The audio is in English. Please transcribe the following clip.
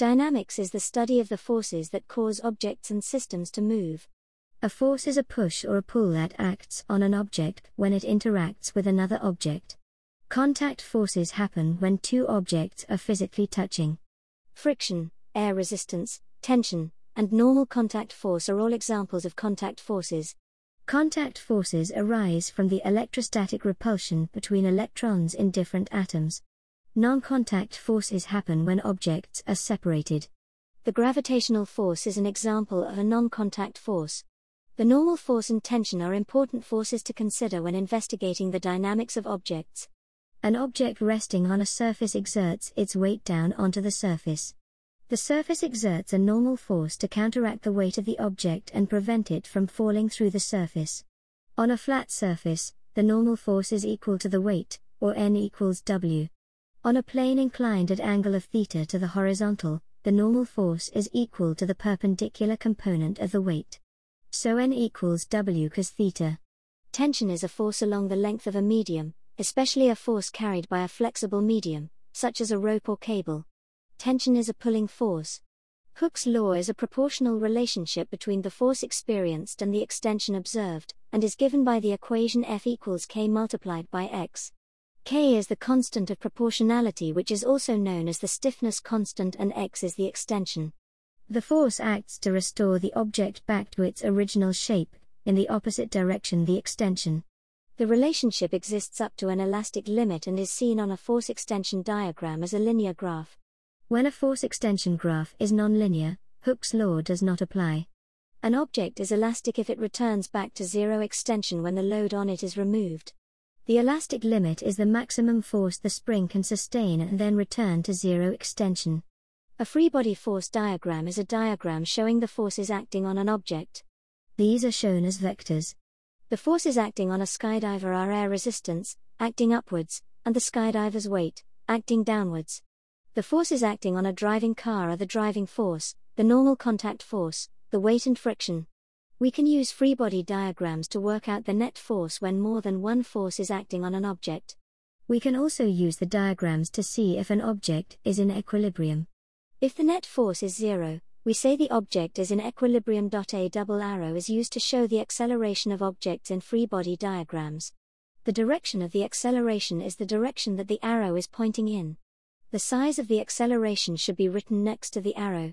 Dynamics is the study of the forces that cause objects and systems to move. A force is a push or a pull that acts on an object when it interacts with another object. Contact forces happen when two objects are physically touching. Friction, air resistance, tension, and normal contact force are all examples of contact forces. Contact forces arise from the electrostatic repulsion between electrons in different atoms. Non contact forces happen when objects are separated. The gravitational force is an example of a non contact force. The normal force and tension are important forces to consider when investigating the dynamics of objects. An object resting on a surface exerts its weight down onto the surface. The surface exerts a normal force to counteract the weight of the object and prevent it from falling through the surface. On a flat surface, the normal force is equal to the weight, or n equals w. On a plane inclined at angle of theta to the horizontal, the normal force is equal to the perpendicular component of the weight. So n equals w cos theta. Tension is a force along the length of a medium, especially a force carried by a flexible medium, such as a rope or cable. Tension is a pulling force. Hooke's law is a proportional relationship between the force experienced and the extension observed, and is given by the equation F equals k multiplied by x. K is the constant of proportionality, which is also known as the stiffness constant, and x is the extension. The force acts to restore the object back to its original shape, in the opposite direction the extension. The relationship exists up to an elastic limit and is seen on a force extension diagram as a linear graph. When a force extension graph is nonlinear, Hooke's law does not apply. An object is elastic if it returns back to zero extension when the load on it is removed. The elastic limit is the maximum force the spring can sustain and then return to zero extension. A free body force diagram is a diagram showing the forces acting on an object. These are shown as vectors. The forces acting on a skydiver are air resistance, acting upwards, and the skydiver's weight, acting downwards. The forces acting on a driving car are the driving force, the normal contact force, the weight and friction. We can use free body diagrams to work out the net force when more than one force is acting on an object. We can also use the diagrams to see if an object is in equilibrium. If the net force is zero, we say the object is in equilibrium. A double arrow is used to show the acceleration of objects in free body diagrams. The direction of the acceleration is the direction that the arrow is pointing in. The size of the acceleration should be written next to the arrow.